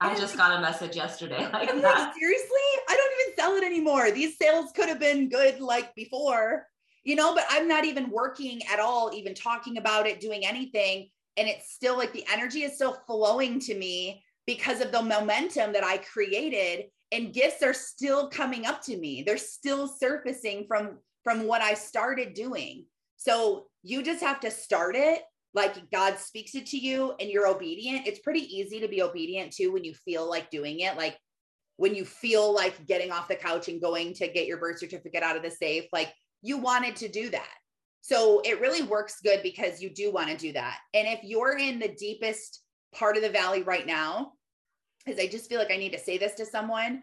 I just got a message yesterday. Like, I'm like, seriously? I don't even sell it anymore. These sales could have been good like before you know, but I'm not even working at all, even talking about it, doing anything. And it's still like the energy is still flowing to me because of the momentum that I created and gifts are still coming up to me. They're still surfacing from from what I started doing. So you just have to start it like God speaks it to you and you're obedient. It's pretty easy to be obedient too when you feel like doing it. Like when you feel like getting off the couch and going to get your birth certificate out of the safe, like you wanted to do that. So it really works good because you do want to do that. And if you're in the deepest part of the valley right now, because I just feel like I need to say this to someone,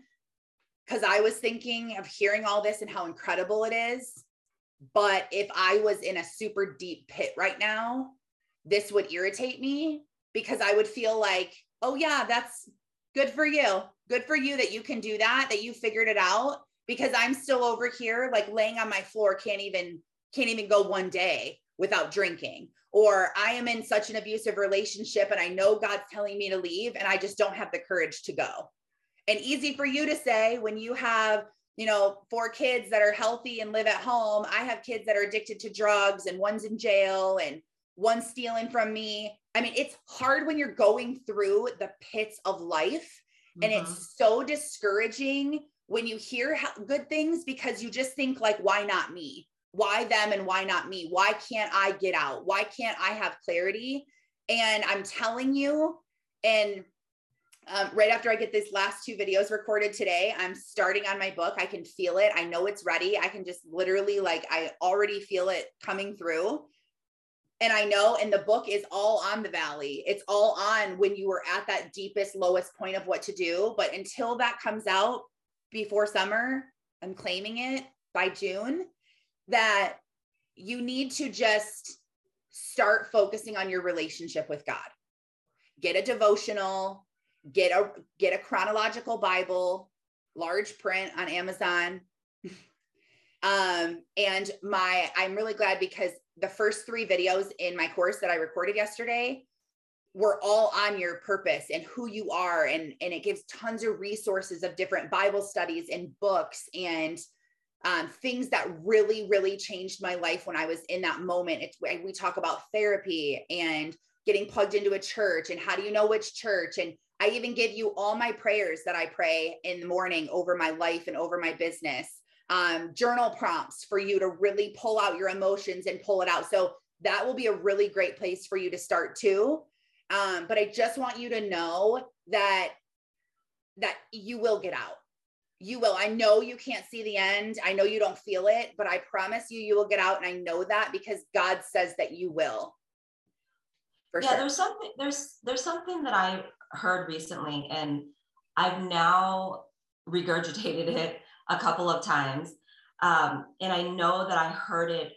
because I was thinking of hearing all this and how incredible it is. But if I was in a super deep pit right now, this would irritate me because I would feel like, oh, yeah, that's good for you. Good for you that you can do that, that you figured it out because I'm still over here like laying on my floor can't even can't even go one day without drinking or I am in such an abusive relationship and I know God's telling me to leave and I just don't have the courage to go. And easy for you to say when you have, you know, four kids that are healthy and live at home. I have kids that are addicted to drugs and one's in jail and one's stealing from me. I mean, it's hard when you're going through the pits of life mm-hmm. and it's mm-hmm. so discouraging when you hear good things because you just think like why not me why them and why not me? Why can't i get out? Why can't i have clarity? And i'm telling you and um, right after i get these last two videos recorded today i'm starting on my book. I can feel it. I know it's ready. I can just literally like i already feel it coming through. And I know, and the book is all on the valley. It's all on when you were at that deepest, lowest point of what to do. But until that comes out, before summer, I'm claiming it by June, that you need to just start focusing on your relationship with God. Get a devotional, get a get a chronological Bible, large print on Amazon. um and my I'm really glad because the first 3 videos in my course that I recorded yesterday we're all on your purpose and who you are and and it gives tons of resources of different bible studies and books and um, things that really really changed my life when i was in that moment. It's we talk about therapy and getting plugged into a church and how do you know which church? And i even give you all my prayers that i pray in the morning over my life and over my business. Um, journal prompts for you to really pull out your emotions and pull it out. So that will be a really great place for you to start too. Um, but I just want you to know that that you will get out. You will. I know you can't see the end. I know you don't feel it, but I promise you, you will get out. And I know that because God says that you will. For yeah, sure. there's something there's there's something that I heard recently, and I've now regurgitated it a couple of times. Um, and I know that I heard it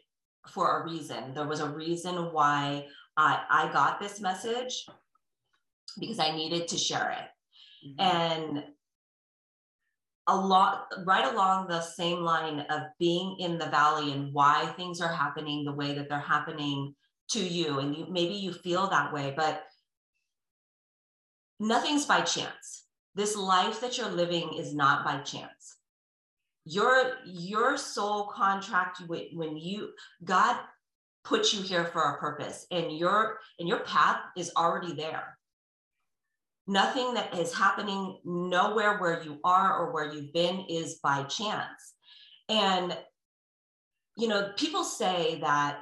for a reason. There was a reason why I, I got this message because I needed to share it. Mm-hmm. And a lot right along the same line of being in the valley and why things are happening the way that they're happening to you. And you maybe you feel that way but nothing's by chance. This life that you're living is not by chance. Your your soul contract when you god put you here for a purpose and your and your path is already there nothing that is happening nowhere where you are or where you've been is by chance and you know, people say that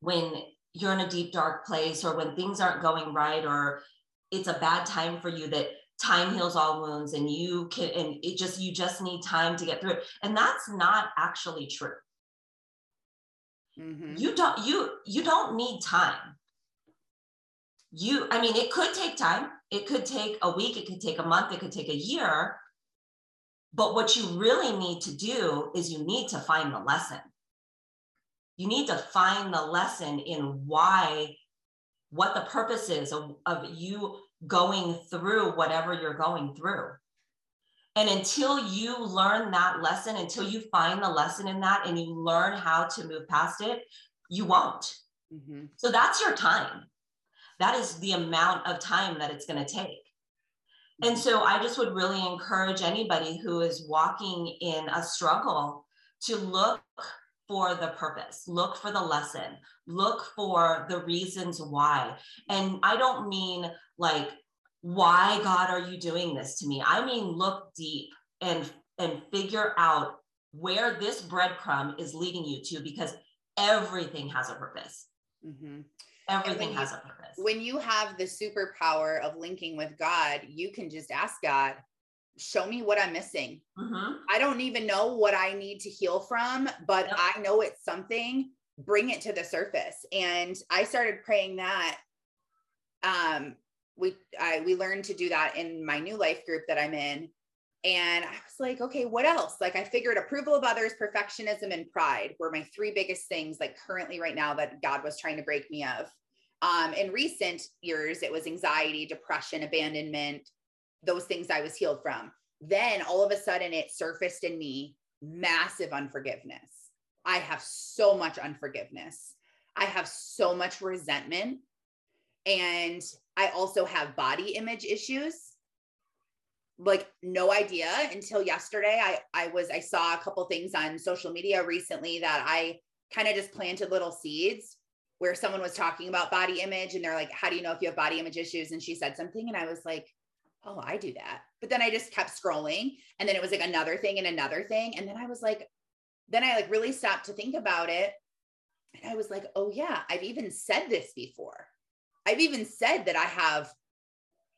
when you're in a deep, dark place or when things aren't going right or it's a bad time for you, that time heals all wounds and you can, and it just, you just need time to get through it. And that's not actually true. Mm-hmm. You don't, you, you don't need time. You, I mean, it could take time. It could take a week. It could take a month. It could take a year but what you really need to do is you need to find the lesson. You need to find the lesson in why, what the purpose is of, of you going through whatever you're going through. And until you learn that lesson, until you find the lesson in that and you learn how to move past it, you won't. Mm-hmm. So that's your time. That is the amount of time that it's going to take. And so I just would really encourage anybody who is walking in a struggle to look for the purpose, look for the lesson, look for the reasons why. And I don't mean like, why God are you doing this to me? I mean, look deep and and figure out where this breadcrumb is leading you to because everything has a purpose. Mm-hmm. Everything has you, a purpose. When you have the superpower of linking with God, you can just ask God, show me what I'm missing. Mm-hmm. I don't even know what I need to heal from, but yep. I know it's something. Bring it to the surface. And I started praying that. Um, we I we learned to do that in my new life group that I'm in. And I was like, okay, what else? Like I figured approval of others, perfectionism, and pride were my three biggest things, like currently right now that God was trying to break me of. Um, in recent years, it was anxiety, depression, abandonment, those things I was healed from. Then all of a sudden it surfaced in me massive unforgiveness. I have so much unforgiveness. I have so much resentment. And I also have body image issues. Like no idea until yesterday. I I was I saw a couple things on social media recently that I kind of just planted little seeds where someone was talking about body image and they're like, How do you know if you have body image issues? And she said something, and I was like, Oh, I do that. But then I just kept scrolling. And then it was like another thing and another thing. And then I was like, then I like really stopped to think about it. And I was like, Oh, yeah, I've even said this before. I've even said that I have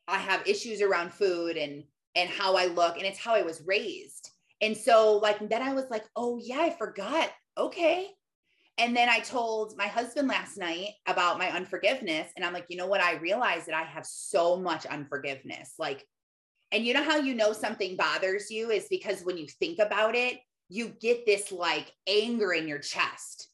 I have issues around food and and how I look and it's how I was raised. And so like then I was like, "Oh yeah, I forgot. Okay. And then I told my husband last night about my unforgiveness. And I'm like, you know what? I realized that I have so much unforgiveness. Like, and you know how you know something bothers you is because when you think about it, you get this like anger in your chest.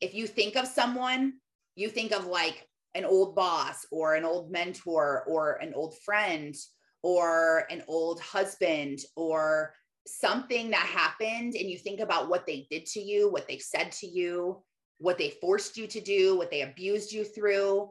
If you think of someone, you think of like an old boss or an old mentor or an old friend or an old husband or something that happened and you think about what they did to you, what they said to you, what they forced you to do, what they abused you through,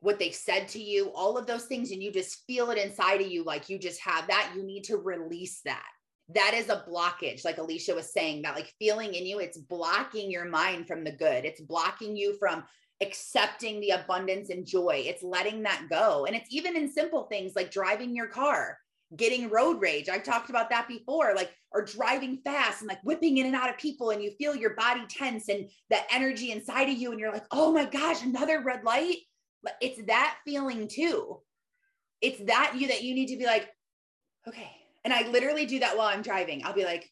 what they said to you, all of those things, and you just feel it inside of you like you just have that, you need to release that. That is a blockage, like Alicia was saying, that like feeling in you, it's blocking your mind from the good. It's blocking you from accepting the abundance and joy. It's letting that go. And it's even in simple things like driving your car getting road rage. I've talked about that before, like, or driving fast and like whipping in and out of people, and you feel your body tense and the energy inside of you, and you're like, oh my gosh, another red light. But it's that feeling too. It's that you that you need to be like, okay. And I literally do that while I'm driving. I'll be like,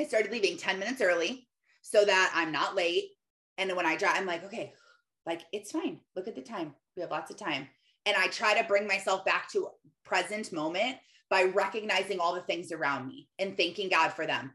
I started leaving 10 minutes early so that I'm not late. And then when I drive, I'm like, okay, like it's fine. Look at the time. We have lots of time. And I try to bring myself back to present moment by recognizing all the things around me and thanking God for them.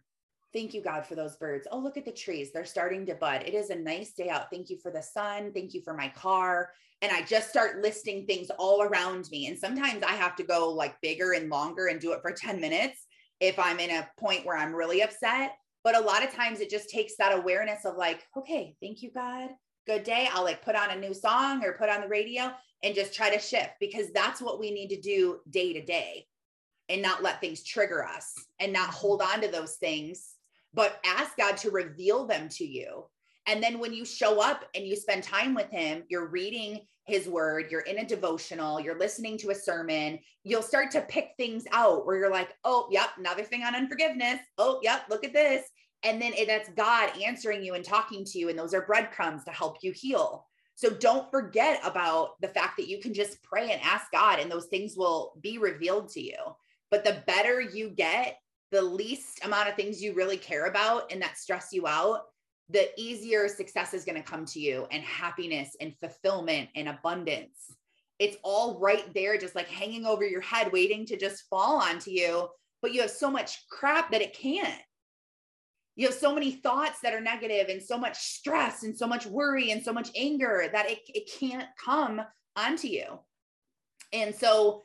Thank you, God, for those birds. Oh, look at the trees. They're starting to bud. It is a nice day out. Thank you for the sun. Thank you for my car. And I just start listing things all around me. And sometimes I have to go like bigger and longer and do it for 10 minutes if I'm in a point where I'm really upset. But a lot of times it just takes that awareness of like, okay, thank you, God. Good day. I'll like put on a new song or put on the radio and just try to shift because that's what we need to do day to day and not let things trigger us and not hold on to those things, but ask God to reveal them to you. And then when you show up and you spend time with Him, you're reading His word, you're in a devotional, you're listening to a sermon, you'll start to pick things out where you're like, oh, yep, another thing on unforgiveness. Oh, yep, look at this. and then that's God answering you and talking to you. And those are breadcrumbs to help you heal. So don't forget about the fact that you can just pray and ask God, and those things will be revealed to you. But the better you get, the least amount of things you really care about and that stress you out, the easier success is going to come to you, and happiness and fulfillment and abundance. It's all right there, just like hanging over your head, waiting to just fall onto you. But you have so much crap that it can't you have so many thoughts that are negative and so much stress and so much worry and so much anger that it, it can't come onto you. And so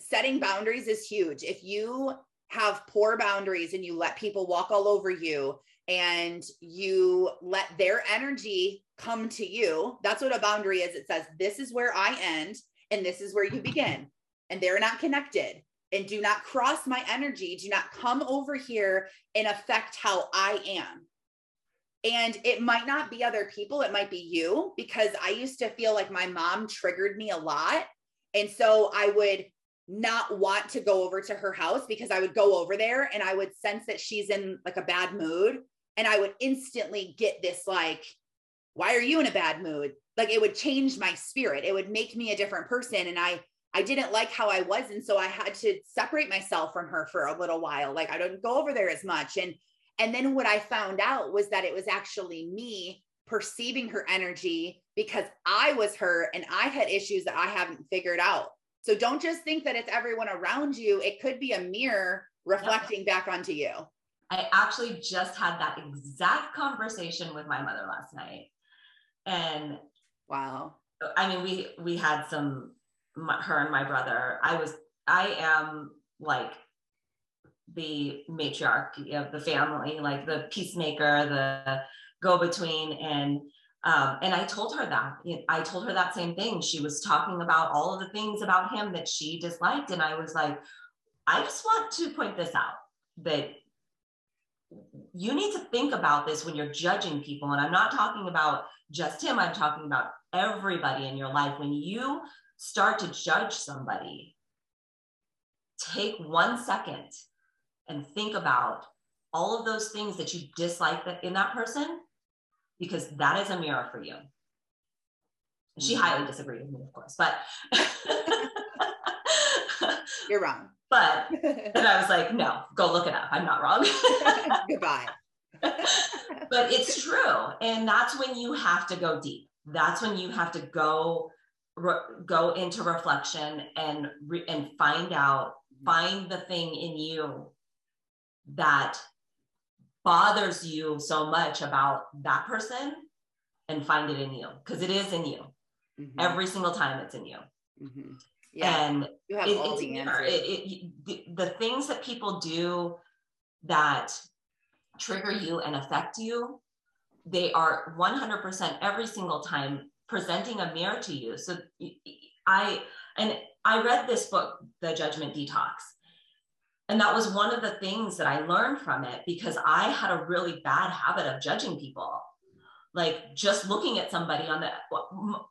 setting boundaries is huge. If you have poor boundaries and you let people walk all over you and you let their energy come to you, that's what a boundary is. It says, This is where I end and this is where you begin. And they're not connected and do not cross my energy. Do not come over here and affect how I am. And it might not be other people, it might be you, because I used to feel like my mom triggered me a lot. And so I would not want to go over to her house because I would go over there and I would sense that she's in like a bad mood. And I would instantly get this, like, why are you in a bad mood? Like it would change my spirit. It would make me a different person. And I I didn't like how I was. And so I had to separate myself from her for a little while. Like I don't go over there as much. And and then what I found out was that it was actually me perceiving her energy because I was her and I had issues that I haven't figured out. So don't just think that it's everyone around you. It could be a mirror reflecting back onto you. I actually just had that exact conversation with my mother last night. And wow. I mean, we we had some my, her and my brother. I was, I am like the matriarch of the family, like the peacemaker, the go between. And, um, and I told her that. I told her that same thing. She was talking about all of the things about him that she disliked. And I was like, I just want to point this out that you need to think about this when you're judging people. And I'm not talking about just him, I'm talking about everybody in your life. When you start to judge somebody, take one second and think about all of those things that you dislike in that person, because that is a mirror for you. She mm-hmm. highly disagreed with me, of course, but you're wrong. But and I was like, no, go look it up. I'm not wrong. Goodbye. but it's true. And that's when you have to go deep. That's when you have to go re- go into reflection and re- and find out find the thing in you that bothers you so much about that person and find it in you because it is in you mm-hmm. every single time it's in you mm-hmm. yeah and you have it, all the answers. It, it, the, the things that people do that trigger you and affect you they are 100% every single time presenting a mirror to you. So I, and I read this book, The Judgment Detox. And that was one of the things that I learned from it because I had a really bad habit of judging people. Like just looking at somebody on the,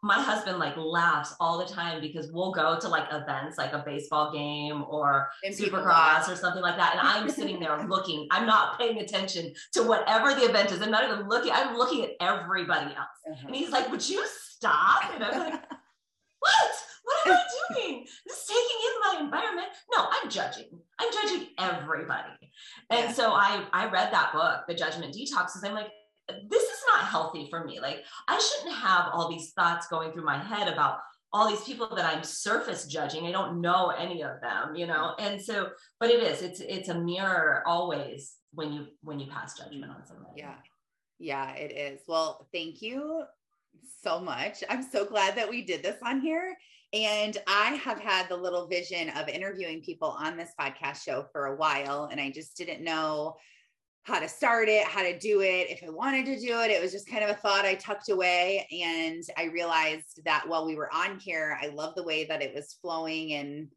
my husband like laughs all the time because we'll go to like events like a baseball game or supercross or something like that. And I'm sitting there looking, I'm not paying attention to whatever the event is. I'm not even looking, I'm looking at everybody else. Uh-huh. And he's like, would you stop? And I'm like, what? What am I doing? This taking in my environment. No, I'm judging. I'm judging everybody. And yeah. so I I read that book, The Judgment Detox, because I'm like, this is not healthy for me. Like I shouldn't have all these thoughts going through my head about all these people that I'm surface judging. I don't know any of them, you know. And so, but it is. It's it's a mirror always when you when you pass judgment on somebody. Yeah. Yeah, it is. Well, thank you so much. I'm so glad that we did this on here. And I have had the little vision of interviewing people on this podcast show for a while, and I just didn't know how to start it, how to do it, if I wanted to do it. It was just kind of a thought I tucked away. And I realized that while we were on here, I love the way that it was flowing and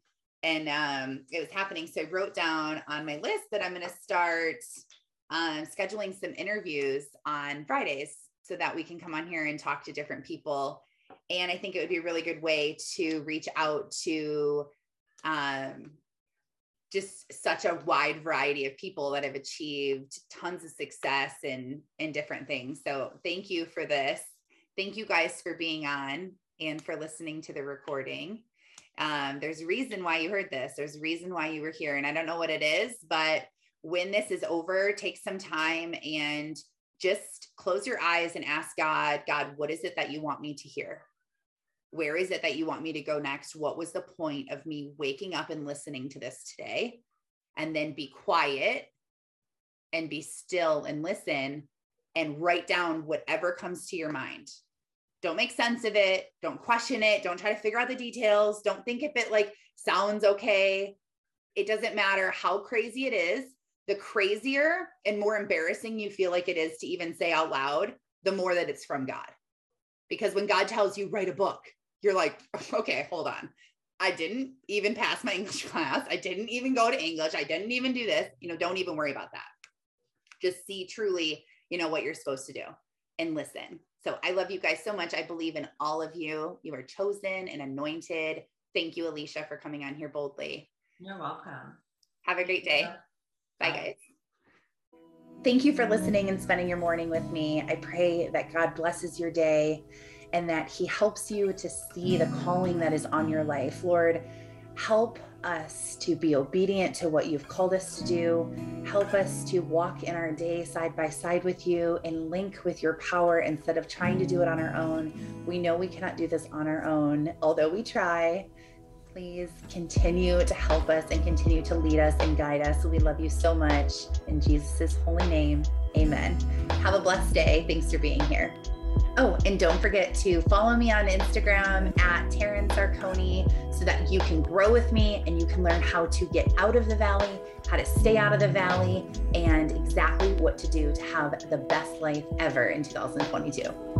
and um, it was happening. So I wrote down on my list that I'm going to start um, scheduling some interviews on Fridays so that we can come on here and talk to different people. And I think it would be a really good way to reach out to um, just such a wide variety of people that have achieved tons of success in in different things. So thank you for this. Thank you guys for being on and for listening to the recording. Um, there's a reason why you heard this. There's a reason why you were here. And I don't know what it is, but when this is over, take some time and just close your eyes and ask God, God, what is it that you want me to hear? Where is it that you want me to go next? What was the point of me waking up and listening to this today? And then be quiet and be still and listen and write down whatever comes to your mind. Don't make sense of it. Don't question it. Don't try to figure out the details. Don't think if it like sounds okay. It doesn't matter how crazy it is the crazier and more embarrassing you feel like it is to even say out loud, the more that it's from God. Because when God tells you, write a book, you're like, okay, hold on. I didn't even pass my English class. I didn't even go to English. I didn't even do this. You know, don't even worry about that. Just see truly, you know, what you're supposed to do and listen. So I love you guys so much. I believe in all of you. You are chosen and anointed. Thank you, Alicia, for coming on here boldly. You're welcome. Have a great day. Bye, guys. Thank you for listening and spending your morning with me. I pray that God blesses your day and that He helps you to see the calling that is on your life. Lord, help us to be obedient to what you've called us to do. Help us to walk in our day side by side with you and link with your power instead of trying to do it on our own. We know we cannot do this on our own, although we try please continue to help us and continue to lead us and guide us. We love you so much. In Jesus' holy name, amen. Have a blessed day. Thanks for being here. Oh, and don't forget to follow me on Instagram at Taryn Sarconi so that you can grow with me and you can learn how to get out of the valley, how to stay out of the valley, and exactly what to do to have the best life ever in 2022.